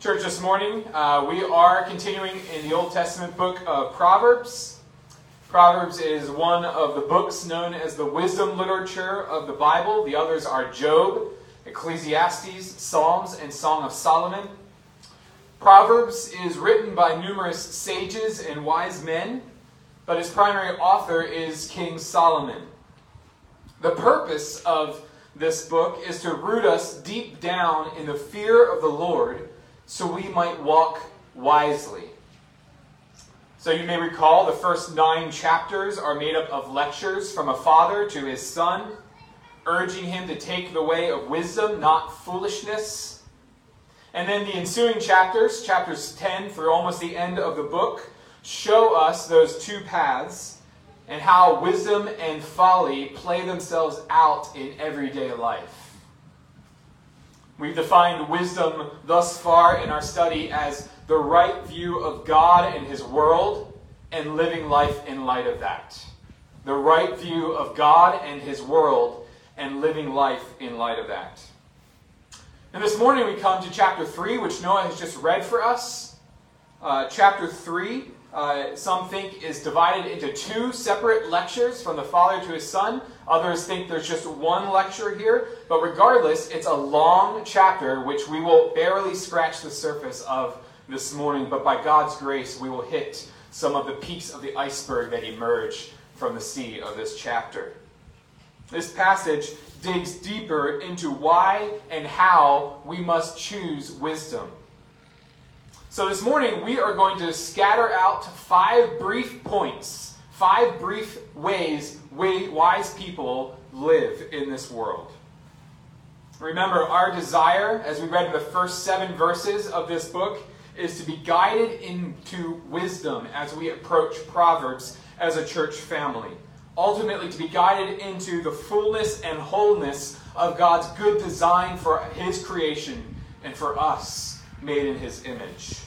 Church, this morning uh, we are continuing in the Old Testament book of Proverbs. Proverbs is one of the books known as the wisdom literature of the Bible. The others are Job, Ecclesiastes, Psalms, and Song of Solomon. Proverbs is written by numerous sages and wise men, but its primary author is King Solomon. The purpose of this book is to root us deep down in the fear of the Lord so we might walk wisely. So you may recall the first nine chapters are made up of lectures from a father to his son, urging him to take the way of wisdom, not foolishness. And then the ensuing chapters, chapters 10 through almost the end of the book, show us those two paths and how wisdom and folly play themselves out in everyday life. We've defined wisdom thus far in our study as the right view of God and His world and living life in light of that. The right view of God and His world and living life in light of that. And this morning we come to chapter 3, which Noah has just read for us. Uh, chapter 3 uh, some think is divided into two separate lectures from the father to his son. Others think there's just one lecture here. But regardless, it's a long chapter which we will barely scratch the surface of this morning. But by God's grace, we will hit some of the peaks of the iceberg that emerge from the sea of this chapter. This passage digs deeper into why and how we must choose wisdom. So this morning we are going to scatter out five brief points, five brief ways wise people live in this world. Remember, our desire, as we read in the first seven verses of this book, is to be guided into wisdom as we approach Proverbs as a church family. Ultimately, to be guided into the fullness and wholeness of God's good design for His creation and for us, made in His image.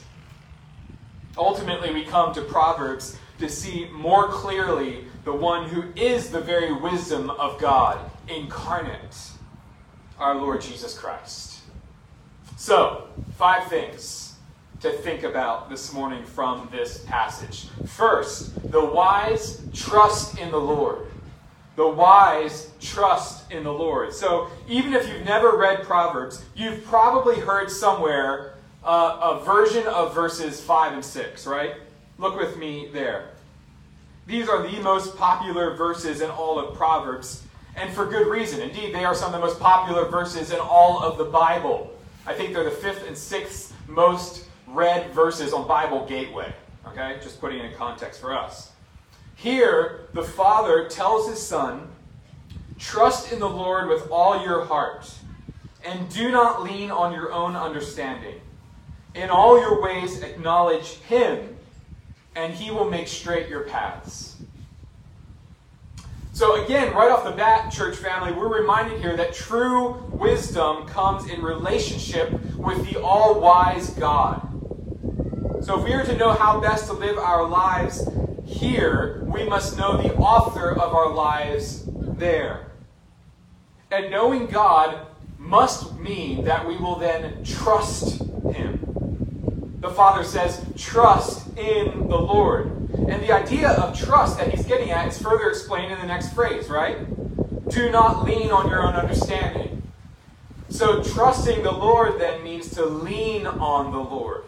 Ultimately, we come to Proverbs to see more clearly the one who is the very wisdom of God incarnate, our Lord Jesus Christ. So, five things to think about this morning from this passage. First, the wise trust in the Lord. The wise trust in the Lord. So, even if you've never read Proverbs, you've probably heard somewhere uh, a version of verses 5 and 6, right? Look with me there. These are the most popular verses in all of Proverbs, and for good reason. Indeed, they are some of the most popular verses in all of the Bible. I think they're the fifth and sixth most read verses on Bible Gateway. Okay? Just putting it in context for us. Here, the Father tells his Son, Trust in the Lord with all your heart, and do not lean on your own understanding. In all your ways, acknowledge him, and he will make straight your paths. So, again, right off the bat, church family, we're reminded here that true wisdom comes in relationship with the all wise God. So, if we are to know how best to live our lives here, we must know the author of our lives there. And knowing God must mean that we will then trust the Father says, trust in the Lord. And the idea of trust that he's getting at is further explained in the next phrase, right? Do not lean on your own understanding. So, trusting the Lord then means to lean on the Lord,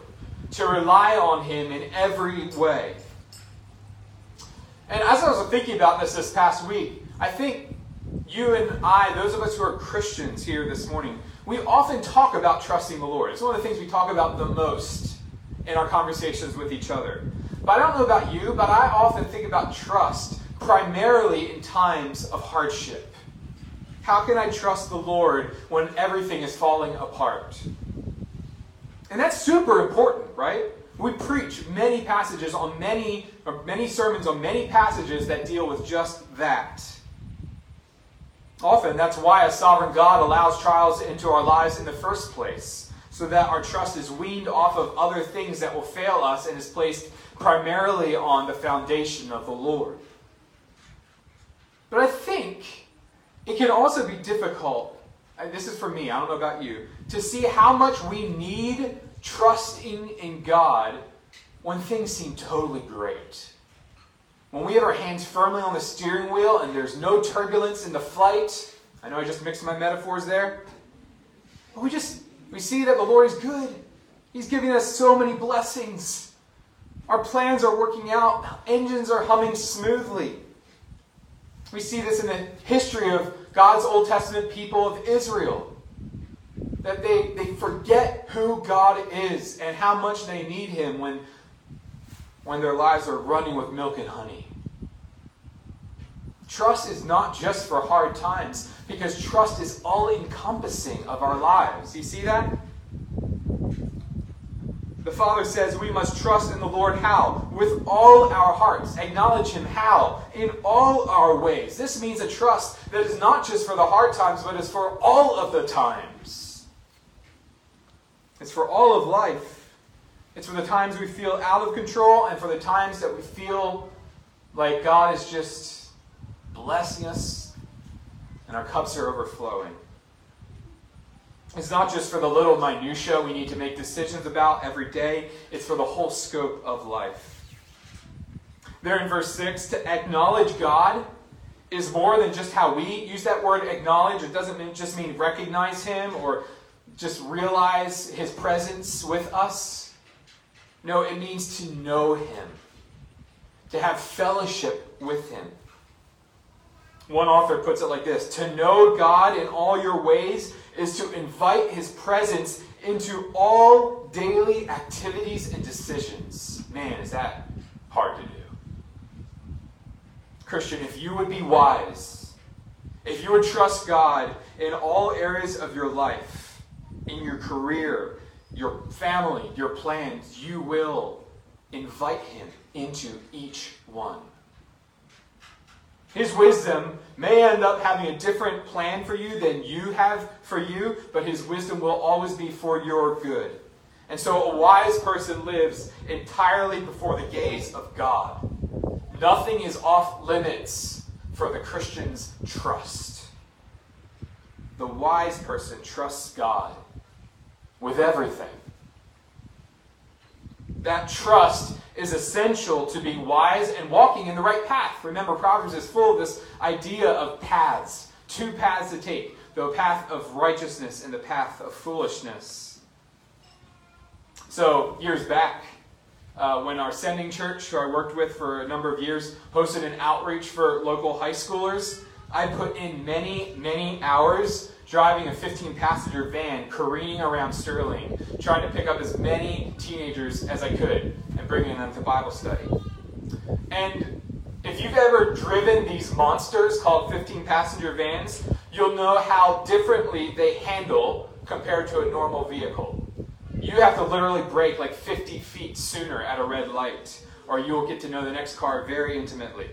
to rely on him in every way. And as I was thinking about this this past week, I think you and I, those of us who are Christians here this morning, we often talk about trusting the Lord. It's one of the things we talk about the most in our conversations with each other. But I don't know about you, but I often think about trust primarily in times of hardship. How can I trust the Lord when everything is falling apart? And that's super important, right? We preach many passages on many, or many sermons on many passages that deal with just that. Often, that's why a sovereign God allows trials into our lives in the first place so that our trust is weaned off of other things that will fail us and is placed primarily on the foundation of the Lord. But I think it can also be difficult, this is for me, I don't know about you, to see how much we need trusting in God when things seem totally great. When we have our hands firmly on the steering wheel and there's no turbulence in the flight. I know I just mixed my metaphors there. But we just we see that the Lord is good. He's giving us so many blessings. Our plans are working out. Engines are humming smoothly. We see this in the history of God's Old Testament people of Israel. That they, they forget who God is and how much they need Him when, when their lives are running with milk and honey. Trust is not just for hard times, because trust is all encompassing of our lives. You see that? The Father says we must trust in the Lord how? With all our hearts. Acknowledge Him how? In all our ways. This means a trust that is not just for the hard times, but is for all of the times. It's for all of life. It's for the times we feel out of control and for the times that we feel like God is just blessing us and our cups are overflowing. It's not just for the little minutiae we need to make decisions about every day, it's for the whole scope of life. There in verse 6, to acknowledge God is more than just how we use that word acknowledge. It doesn't just mean recognize Him or just realize His presence with us. No, it means to know Him, to have fellowship with Him. One author puts it like this To know God in all your ways is to invite his presence into all daily activities and decisions. Man, is that hard to do. Christian, if you would be wise, if you would trust God in all areas of your life, in your career, your family, your plans, you will invite him into each one. His wisdom may end up having a different plan for you than you have for you, but his wisdom will always be for your good. And so a wise person lives entirely before the gaze of God. Nothing is off limits for the Christian's trust. The wise person trusts God with everything. That trust is essential to being wise and walking in the right path. Remember, Proverbs is full of this idea of paths, two paths to take the path of righteousness and the path of foolishness. So, years back, uh, when our sending church, who I worked with for a number of years, hosted an outreach for local high schoolers, I put in many, many hours driving a 15 passenger van careening around Sterling, trying to pick up as many teenagers as I could and bringing them to Bible study. And if you've ever driven these monsters called 15 passenger vans, you'll know how differently they handle compared to a normal vehicle. You have to literally brake like 50 feet sooner at a red light, or you'll get to know the next car very intimately.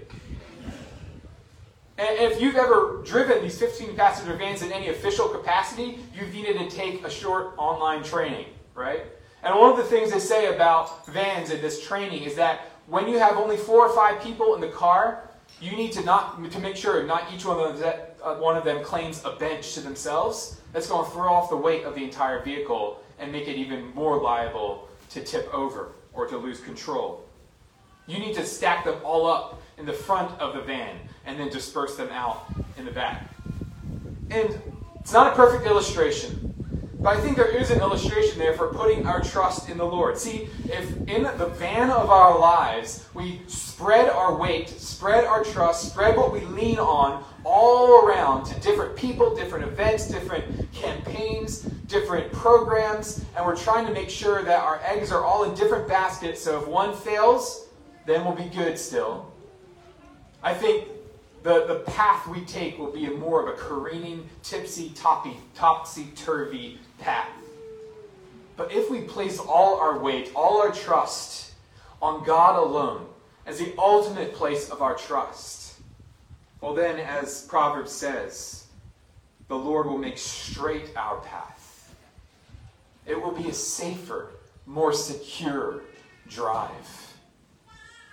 And if you've ever driven these 15 passenger vans in any official capacity, you've needed to take a short online training, right? And one of the things they say about vans in this training is that when you have only four or five people in the car, you need to not to make sure not each one of them uh, one of them claims a bench to themselves. That's going to throw off the weight of the entire vehicle and make it even more liable to tip over or to lose control. You need to stack them all up in the front of the van and then disperse them out in the back. And it's not a perfect illustration, but I think there is an illustration there for putting our trust in the Lord. See, if in the van of our lives we spread our weight, spread our trust, spread what we lean on all around to different people, different events, different campaigns, different programs, and we're trying to make sure that our eggs are all in different baskets so if one fails, then we'll be good still. I think the, the path we take will be a more of a careening, tipsy, toppy, topsy-turvy path. But if we place all our weight, all our trust on God alone as the ultimate place of our trust, well, then, as Proverbs says, the Lord will make straight our path. It will be a safer, more secure drive.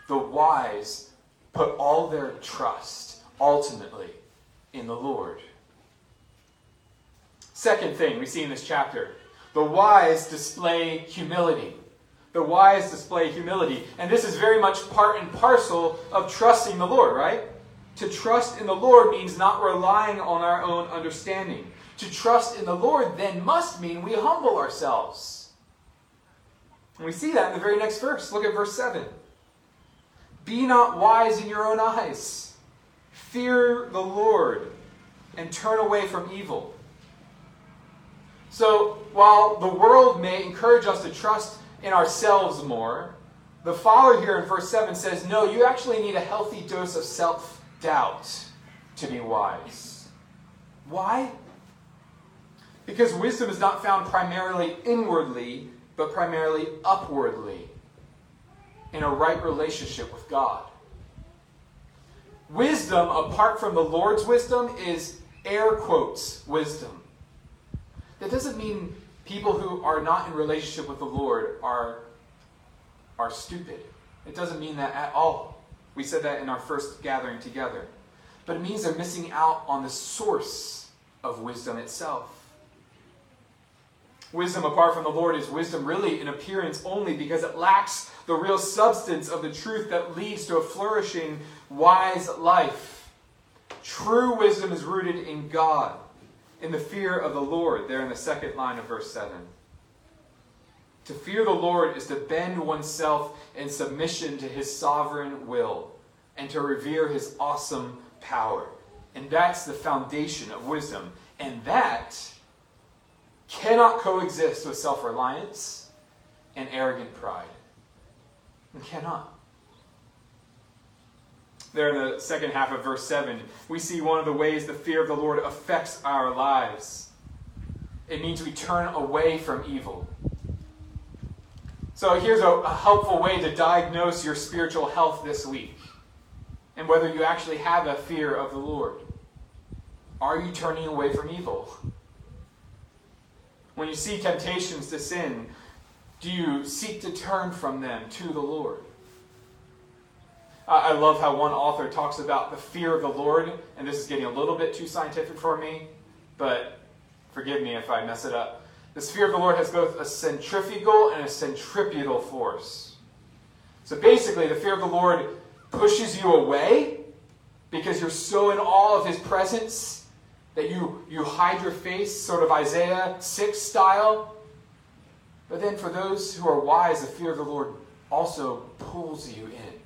The wise put all their trust ultimately in the Lord. Second thing we see in this chapter the wise display humility. The wise display humility. And this is very much part and parcel of trusting the Lord, right? To trust in the Lord means not relying on our own understanding. To trust in the Lord then must mean we humble ourselves. And we see that in the very next verse. Look at verse 7. Be not wise in your own eyes. Fear the Lord and turn away from evil. So, while the world may encourage us to trust in ourselves more, the Father here in verse 7 says, no, you actually need a healthy dose of self doubt to be wise. Why? Because wisdom is not found primarily inwardly, but primarily upwardly in a right relationship with God. Wisdom, apart from the Lord's wisdom, is air quotes wisdom. That doesn't mean people who are not in relationship with the Lord are, are stupid. It doesn't mean that at all. We said that in our first gathering together. But it means they're missing out on the source of wisdom itself. Wisdom apart from the Lord is wisdom really in appearance only because it lacks the real substance of the truth that leads to a flourishing, wise life. True wisdom is rooted in God, in the fear of the Lord, there in the second line of verse 7. To fear the Lord is to bend oneself in submission to his sovereign will and to revere his awesome power. And that's the foundation of wisdom. And that cannot coexist with self reliance and arrogant pride. It cannot. There in the second half of verse 7, we see one of the ways the fear of the Lord affects our lives. It means we turn away from evil. So here's a, a helpful way to diagnose your spiritual health this week and whether you actually have a fear of the Lord. Are you turning away from evil? When you see temptations to sin, do you seek to turn from them to the Lord? I love how one author talks about the fear of the Lord, and this is getting a little bit too scientific for me, but forgive me if I mess it up. This fear of the Lord has both a centrifugal and a centripetal force. So basically, the fear of the Lord pushes you away because you're so in awe of his presence that you, you hide your face, sort of Isaiah 6 style. But then for those who are wise, the fear of the Lord also pulls you in.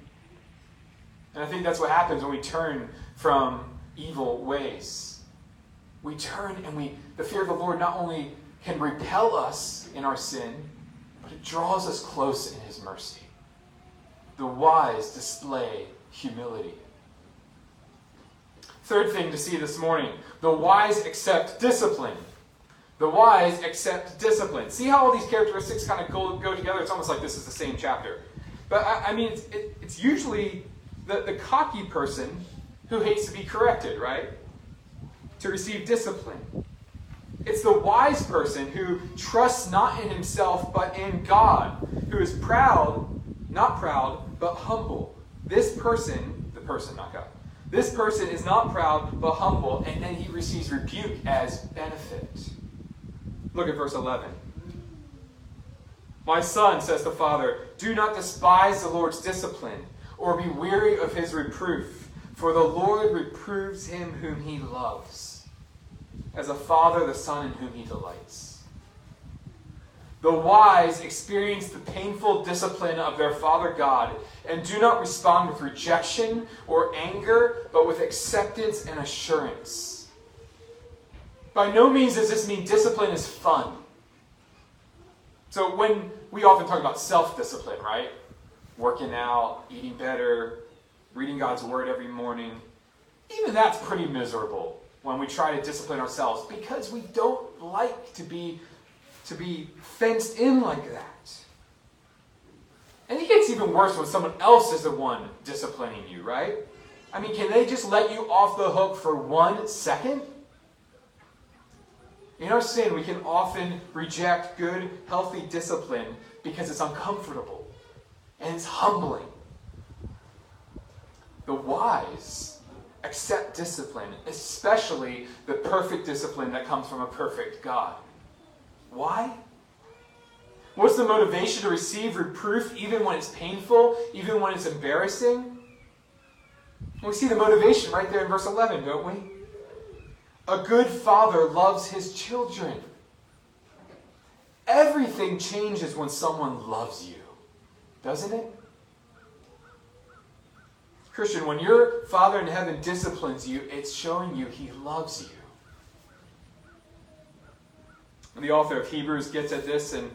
And I think that's what happens when we turn from evil ways. We turn and we the fear of the Lord not only can repel us in our sin, but it draws us close in his mercy. The wise display humility. Third thing to see this morning the wise accept discipline. The wise accept discipline. See how all these characteristics kind of go, go together? It's almost like this is the same chapter. But I, I mean, it's, it, it's usually the, the cocky person who hates to be corrected, right? To receive discipline. It's the wise person who trusts not in himself but in God, who is proud, not proud, but humble. This person, the person, not God, this person is not proud but humble, and then he receives rebuke as benefit. Look at verse 11. My son, says the father, do not despise the Lord's discipline, or be weary of his reproof, for the Lord reproves him whom he loves, as a father the son in whom he delights. The wise experience the painful discipline of their Father God and do not respond with rejection or anger, but with acceptance and assurance. By no means does this mean discipline is fun. So when we often talk about self-discipline, right? Working out, eating better, reading God's word every morning, even that's pretty miserable when we try to discipline ourselves because we don't like to be to be fenced in like that. And it gets even worse when someone else is the one disciplining you, right? I mean, can they just let you off the hook for one second? In our sin, we can often reject good, healthy discipline because it's uncomfortable and it's humbling. The wise accept discipline, especially the perfect discipline that comes from a perfect God. Why? What's the motivation to receive reproof even when it's painful, even when it's embarrassing? We see the motivation right there in verse 11, don't we? A good father loves his children. Everything changes when someone loves you, doesn't it? Christian, when your Father in heaven disciplines you, it's showing you he loves you. And the author of Hebrews gets at this and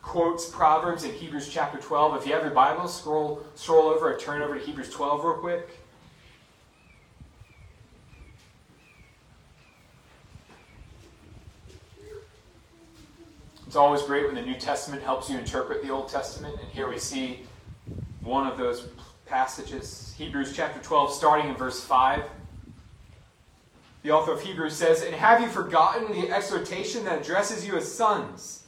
quotes Proverbs in Hebrews chapter 12. If you have your Bible, scroll, scroll over or turn over to Hebrews 12 real quick. It's always great when the New Testament helps you interpret the Old Testament, and here we see one of those passages. Hebrews chapter 12, starting in verse 5. The author of Hebrews says, And have you forgotten the exhortation that addresses you as sons?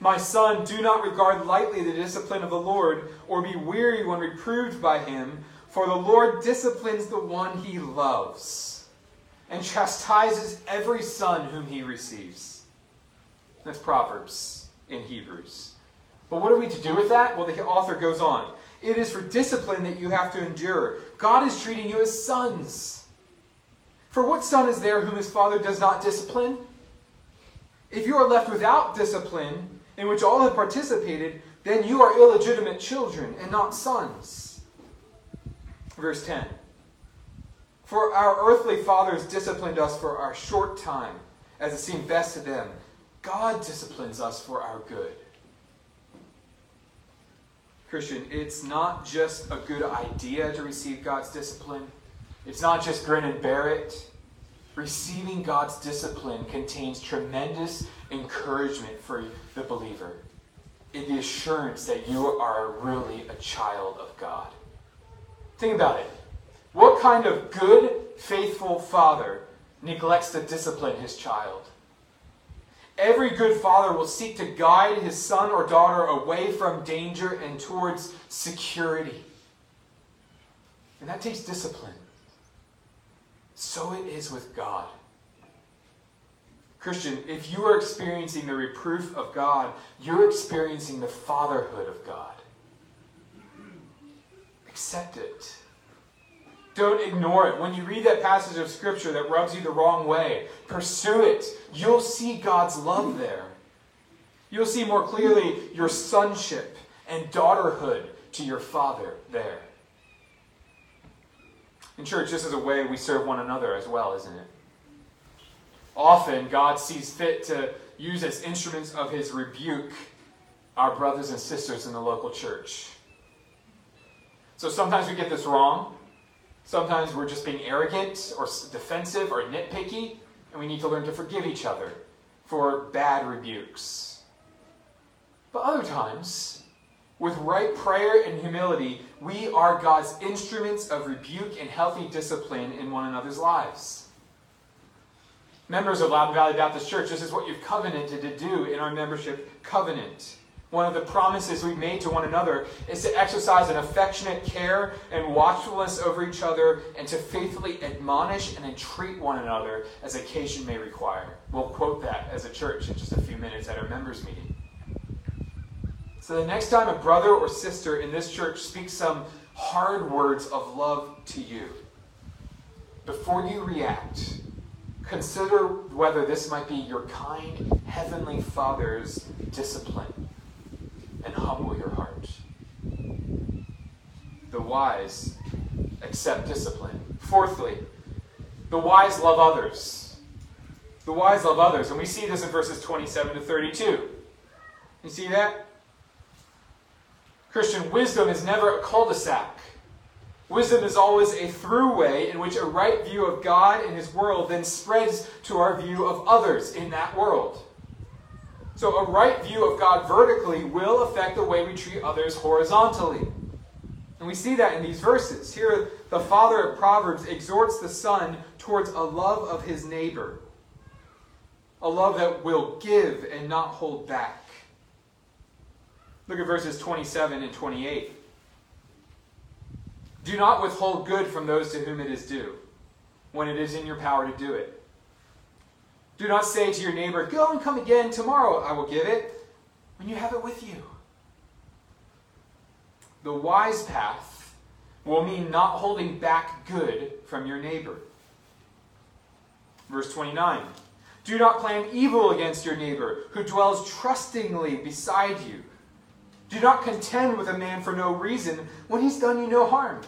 My son, do not regard lightly the discipline of the Lord, or be weary when reproved by him, for the Lord disciplines the one he loves, and chastises every son whom he receives. That's Proverbs in Hebrews. But what are we to do with that? Well, the author goes on. It is for discipline that you have to endure. God is treating you as sons. For what son is there whom his father does not discipline? If you are left without discipline, in which all have participated, then you are illegitimate children and not sons. Verse 10 For our earthly fathers disciplined us for our short time, as it seemed best to them. God disciplines us for our good. Christian, it's not just a good idea to receive God's discipline. It's not just grin and bear it. Receiving God's discipline contains tremendous encouragement for the believer in the assurance that you are really a child of God. Think about it. What kind of good, faithful father neglects to discipline his child? Every good father will seek to guide his son or daughter away from danger and towards security. And that takes discipline. So it is with God. Christian, if you are experiencing the reproof of God, you're experiencing the fatherhood of God. Accept it. Don't ignore it. When you read that passage of Scripture that rubs you the wrong way, pursue it. You'll see God's love there. You'll see more clearly your sonship and daughterhood to your Father there. In church, this is a way we serve one another as well, isn't it? Often, God sees fit to use as instruments of His rebuke our brothers and sisters in the local church. So sometimes we get this wrong. Sometimes we're just being arrogant or defensive or nitpicky, and we need to learn to forgive each other for bad rebukes. But other times, with right prayer and humility, we are God's instruments of rebuke and healthy discipline in one another's lives. Members of Loudoun Valley Baptist Church, this is what you've covenanted to do in our membership covenant. One of the promises we've made to one another is to exercise an affectionate care and watchfulness over each other and to faithfully admonish and entreat one another as occasion may require. We'll quote that as a church in just a few minutes at our members' meeting. So the next time a brother or sister in this church speaks some hard words of love to you, before you react, consider whether this might be your kind Heavenly Father's discipline and humble your heart. The wise accept discipline. Fourthly, the wise love others. The wise love others. And we see this in verses 27 to 32. You see that? Christian wisdom is never a cul de sac. Wisdom is always a throughway in which a right view of God and His world then spreads to our view of others in that world. So, a right view of God vertically will affect the way we treat others horizontally. And we see that in these verses. Here, the father of Proverbs exhorts the son towards a love of his neighbor, a love that will give and not hold back. Look at verses 27 and 28. Do not withhold good from those to whom it is due, when it is in your power to do it. Do not say to your neighbor, Go and come again, tomorrow I will give it. when you have it with you. The wise path will mean not holding back good from your neighbor. Verse 29 Do not plan evil against your neighbor who dwells trustingly beside you. Do not contend with a man for no reason when he's done you no harm.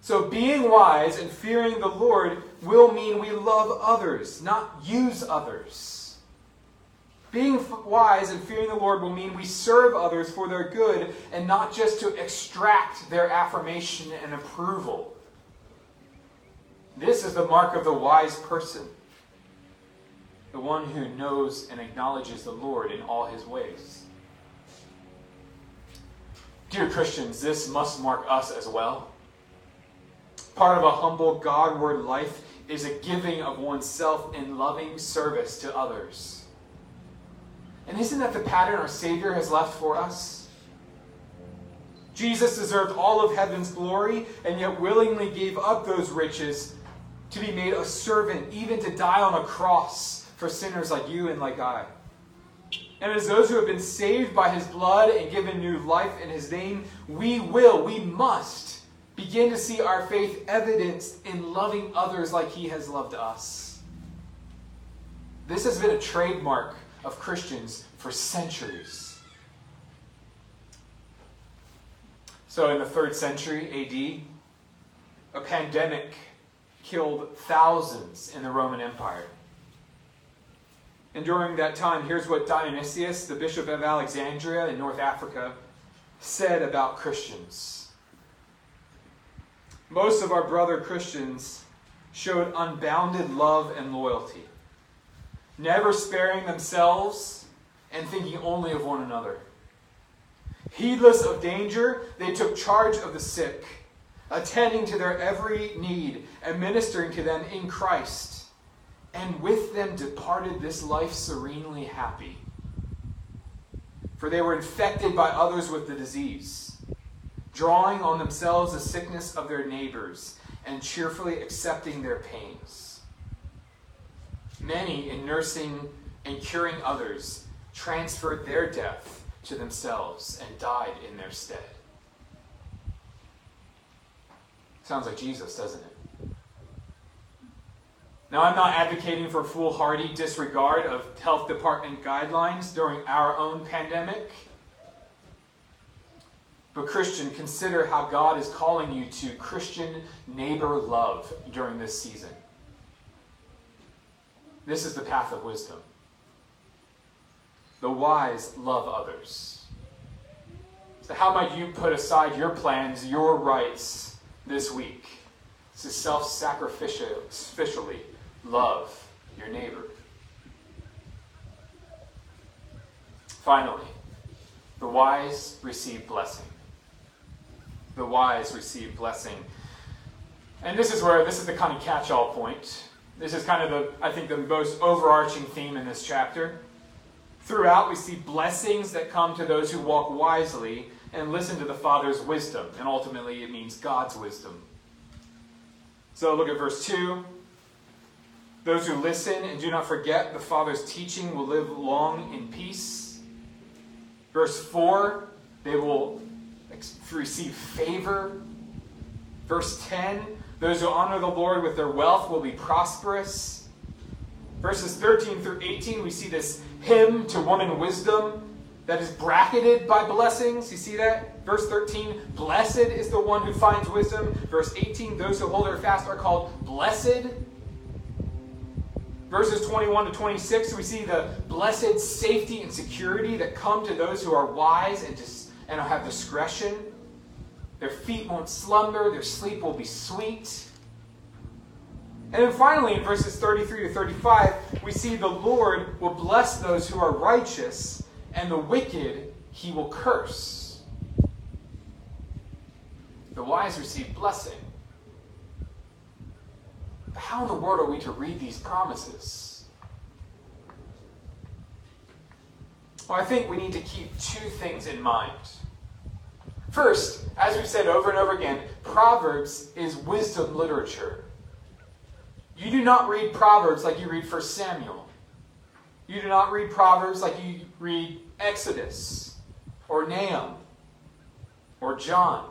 So, being wise and fearing the Lord will mean we love others, not use others. Being wise and fearing the Lord will mean we serve others for their good and not just to extract their affirmation and approval. This is the mark of the wise person, the one who knows and acknowledges the Lord in all his ways. Dear Christians, this must mark us as well. Part of a humble Godward life is a giving of oneself in loving service to others. And isn't that the pattern our Savior has left for us? Jesus deserved all of heaven's glory and yet willingly gave up those riches to be made a servant, even to die on a cross for sinners like you and like I. And as those who have been saved by his blood and given new life in his name, we will, we must begin to see our faith evidenced in loving others like he has loved us. This has been a trademark of Christians for centuries. So, in the third century AD, a pandemic killed thousands in the Roman Empire. And during that time, here's what Dionysius, the bishop of Alexandria in North Africa, said about Christians. Most of our brother Christians showed unbounded love and loyalty, never sparing themselves and thinking only of one another. Heedless of danger, they took charge of the sick, attending to their every need and ministering to them in Christ and with them departed this life serenely happy. For they were infected by others with the disease, drawing on themselves the sickness of their neighbors, and cheerfully accepting their pains. Many, in nursing and curing others, transferred their death to themselves and died in their stead. Sounds like Jesus, doesn't it? Now, I'm not advocating for foolhardy disregard of health department guidelines during our own pandemic. But, Christian, consider how God is calling you to Christian neighbor love during this season. This is the path of wisdom. The wise love others. So, how might you put aside your plans, your rights this week to self sacrificially love your neighbor. Finally, the wise receive blessing. The wise receive blessing. And this is where this is the kind of catch all point. This is kind of the, I think, the most overarching theme in this chapter. Throughout, we see blessings that come to those who walk wisely and listen to the Father's wisdom. And ultimately, it means God's wisdom. So look at verse 2. Those who listen and do not forget the Father's teaching will live long in peace. Verse 4, they will receive favor. Verse 10, those who honor the Lord with their wealth will be prosperous. Verses 13 through 18, we see this hymn to woman wisdom that is bracketed by blessings. You see that? Verse 13, blessed is the one who finds wisdom. Verse 18, those who hold her fast are called blessed verses 21 to 26, we see the blessed safety and security that come to those who are wise and, dis- and have discretion. Their feet won't slumber, their sleep will be sweet. And then finally, in verses 33 to 35, we see the Lord will bless those who are righteous, and the wicked he will curse. The wise receive blessing how in the world are we to read these promises? Well, I think we need to keep two things in mind. First, as we've said over and over again, Proverbs is wisdom literature. You do not read Proverbs like you read 1 Samuel. You do not read Proverbs like you read Exodus or Nahum or John.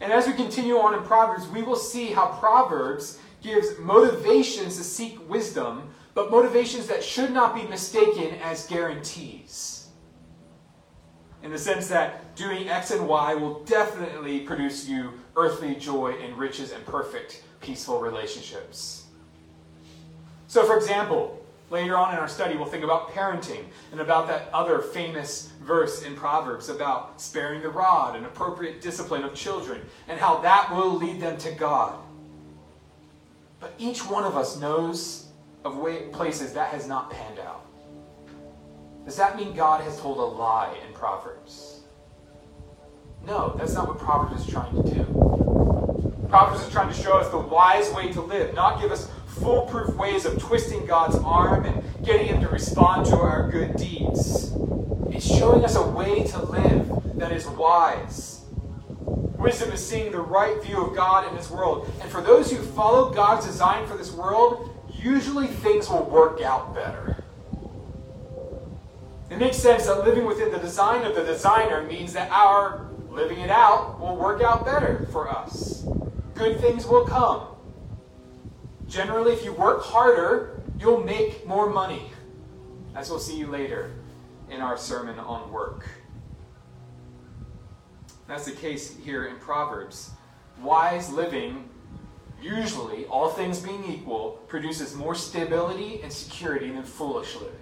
And as we continue on in Proverbs, we will see how Proverbs gives motivations to seek wisdom, but motivations that should not be mistaken as guarantees. In the sense that doing X and Y will definitely produce you earthly joy and riches and perfect, peaceful relationships. So, for example, Later on in our study, we'll think about parenting and about that other famous verse in Proverbs about sparing the rod and appropriate discipline of children and how that will lead them to God. But each one of us knows of way, places that has not panned out. Does that mean God has told a lie in Proverbs? No, that's not what Proverbs is trying to do. Proverbs is trying to show us the wise way to live, not give us foolproof ways of twisting God's arm and getting Him to respond to our good deeds. It's showing us a way to live that is wise. Wisdom is seeing the right view of God in this world. And for those who follow God's design for this world, usually things will work out better. It makes sense that living within the design of the designer means that our living it out will work out better for us. Good things will come. Generally, if you work harder, you'll make more money, as we'll see you later in our sermon on work. That's the case here in Proverbs. Wise living, usually, all things being equal, produces more stability and security than foolish living.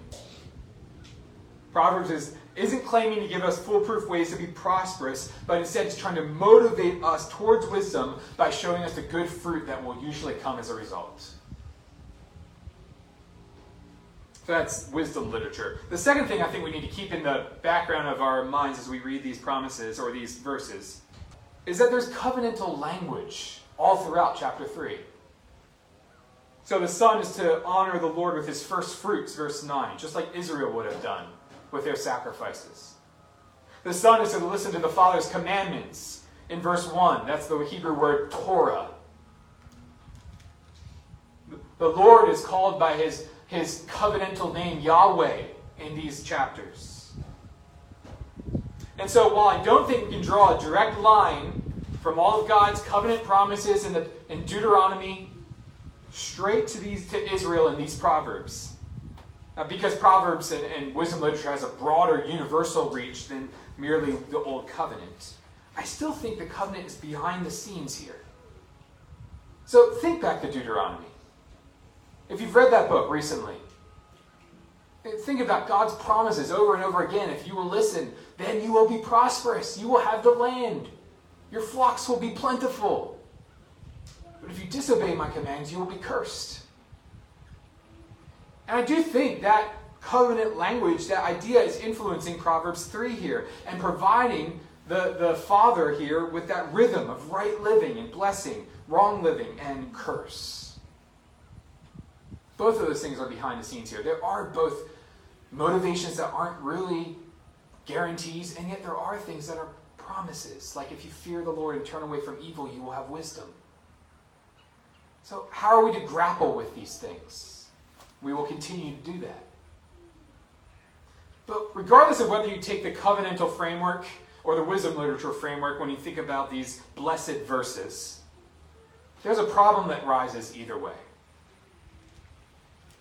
Proverbs is, isn't claiming to give us foolproof ways to be prosperous, but instead is trying to motivate us towards wisdom by showing us the good fruit that will usually come as a result. So that's wisdom literature. The second thing I think we need to keep in the background of our minds as we read these promises or these verses is that there's covenantal language all throughout chapter 3. So the son is to honor the Lord with his first fruits, verse 9, just like Israel would have done with their sacrifices. The son is to listen to the father's commandments in verse 1. That's the Hebrew word Torah. The Lord is called by his, his covenantal name, Yahweh, in these chapters. And so, while I don't think we can draw a direct line from all of God's covenant promises in, the, in Deuteronomy straight to, these, to Israel in these Proverbs, uh, because Proverbs and, and wisdom literature has a broader universal reach than merely the Old Covenant, I still think the covenant is behind the scenes here. So think back to Deuteronomy. If you've read that book recently, think about God's promises over and over again. If you will listen, then you will be prosperous. You will have the land. Your flocks will be plentiful. But if you disobey my commands, you will be cursed. And I do think that covenant language, that idea is influencing Proverbs 3 here and providing the, the father here with that rhythm of right living and blessing, wrong living and curse. Both of those things are behind the scenes here. There are both motivations that aren't really guarantees, and yet there are things that are promises. Like if you fear the Lord and turn away from evil, you will have wisdom. So, how are we to grapple with these things? We will continue to do that. But regardless of whether you take the covenantal framework or the wisdom literature framework when you think about these blessed verses, there's a problem that rises either way.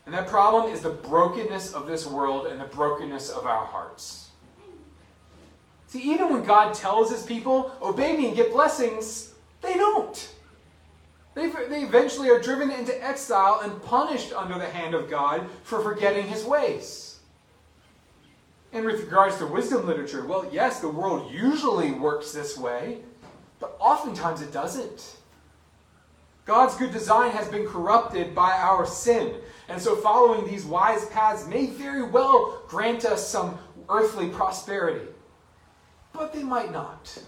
And that problem is the brokenness of this world and the brokenness of our hearts. See, even when God tells his people, obey me and get blessings, they don't. They, they eventually are driven into exile and punished under the hand of God for forgetting his ways. And with regards to wisdom literature, well, yes, the world usually works this way, but oftentimes it doesn't. God's good design has been corrupted by our sin. And so following these wise paths may very well grant us some earthly prosperity. But they might not.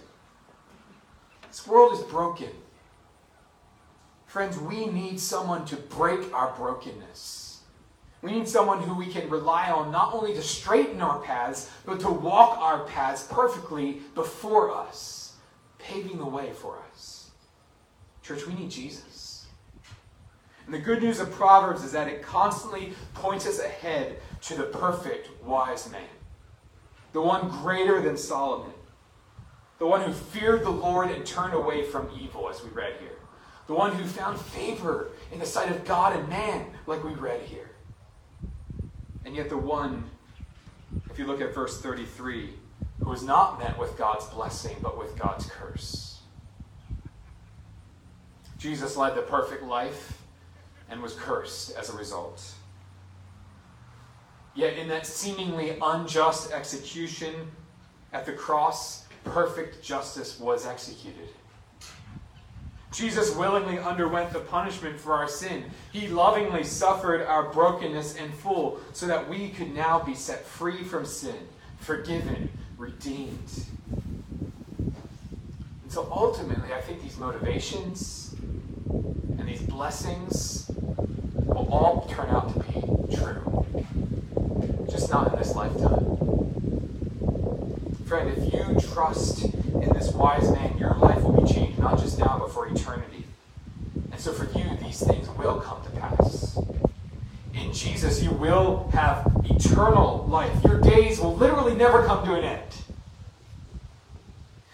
This world is broken. Friends, we need someone to break our brokenness. We need someone who we can rely on not only to straighten our paths, but to walk our paths perfectly before us, paving the way for us. Church, we need Jesus. And the good news of Proverbs is that it constantly points us ahead to the perfect wise man, the one greater than Solomon, the one who feared the Lord and turned away from evil, as we read here, the one who found favor in the sight of God and man, like we read here. And yet, the one, if you look at verse 33, who was not met with God's blessing, but with God's curse. Jesus led the perfect life and was cursed as a result. Yet, in that seemingly unjust execution at the cross, perfect justice was executed. Jesus willingly underwent the punishment for our sin. He lovingly suffered our brokenness in full so that we could now be set free from sin, forgiven, redeemed. And so ultimately, I think these motivations and these blessings will all turn out to be true. Just not in this lifetime. Friend, if you trust in this wise man, your life will be changed, not just now, but for eternity. And so for you, these things will come to pass. In Jesus, you will have eternal life. Your days will literally never come to an end.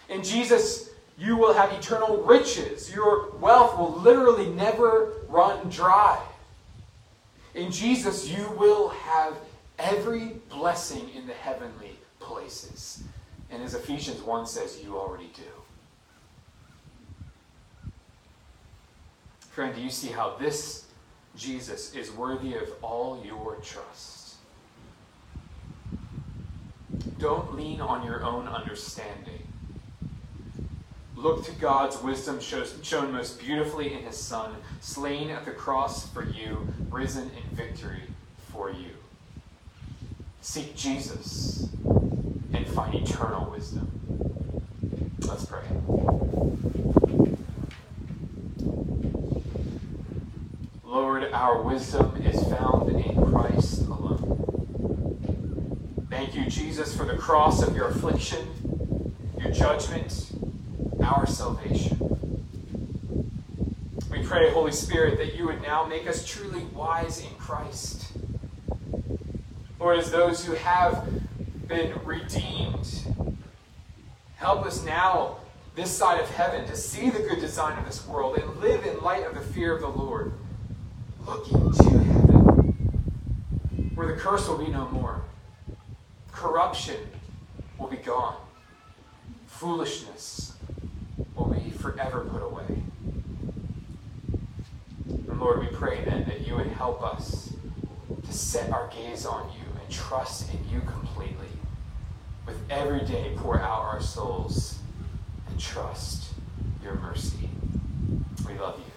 In Jesus, you will have eternal riches. Your wealth will literally never run dry. In Jesus, you will have every blessing in the heavenly places. And as Ephesians 1 says, you already do. Friend, do you see how this Jesus is worthy of all your trust? Don't lean on your own understanding. Look to God's wisdom shown most beautifully in his Son, slain at the cross for you, risen in victory for you. Seek Jesus and find eternal wisdom. Let's pray. Lord, our wisdom is found in Christ alone. Thank you, Jesus, for the cross of your affliction, your judgment, our salvation. We pray, Holy Spirit, that you would now make us truly wise in Christ. Lord, as those who have been redeemed, help us now, this side of heaven, to see the good design of this world and live in light of the fear of the Lord, looking to heaven, where the curse will be no more, corruption will be gone, foolishness will be forever put away. And Lord, we pray then that you would help us to set our gaze on you and trust in you completely. With every day, pour out our souls and trust your mercy. We love you.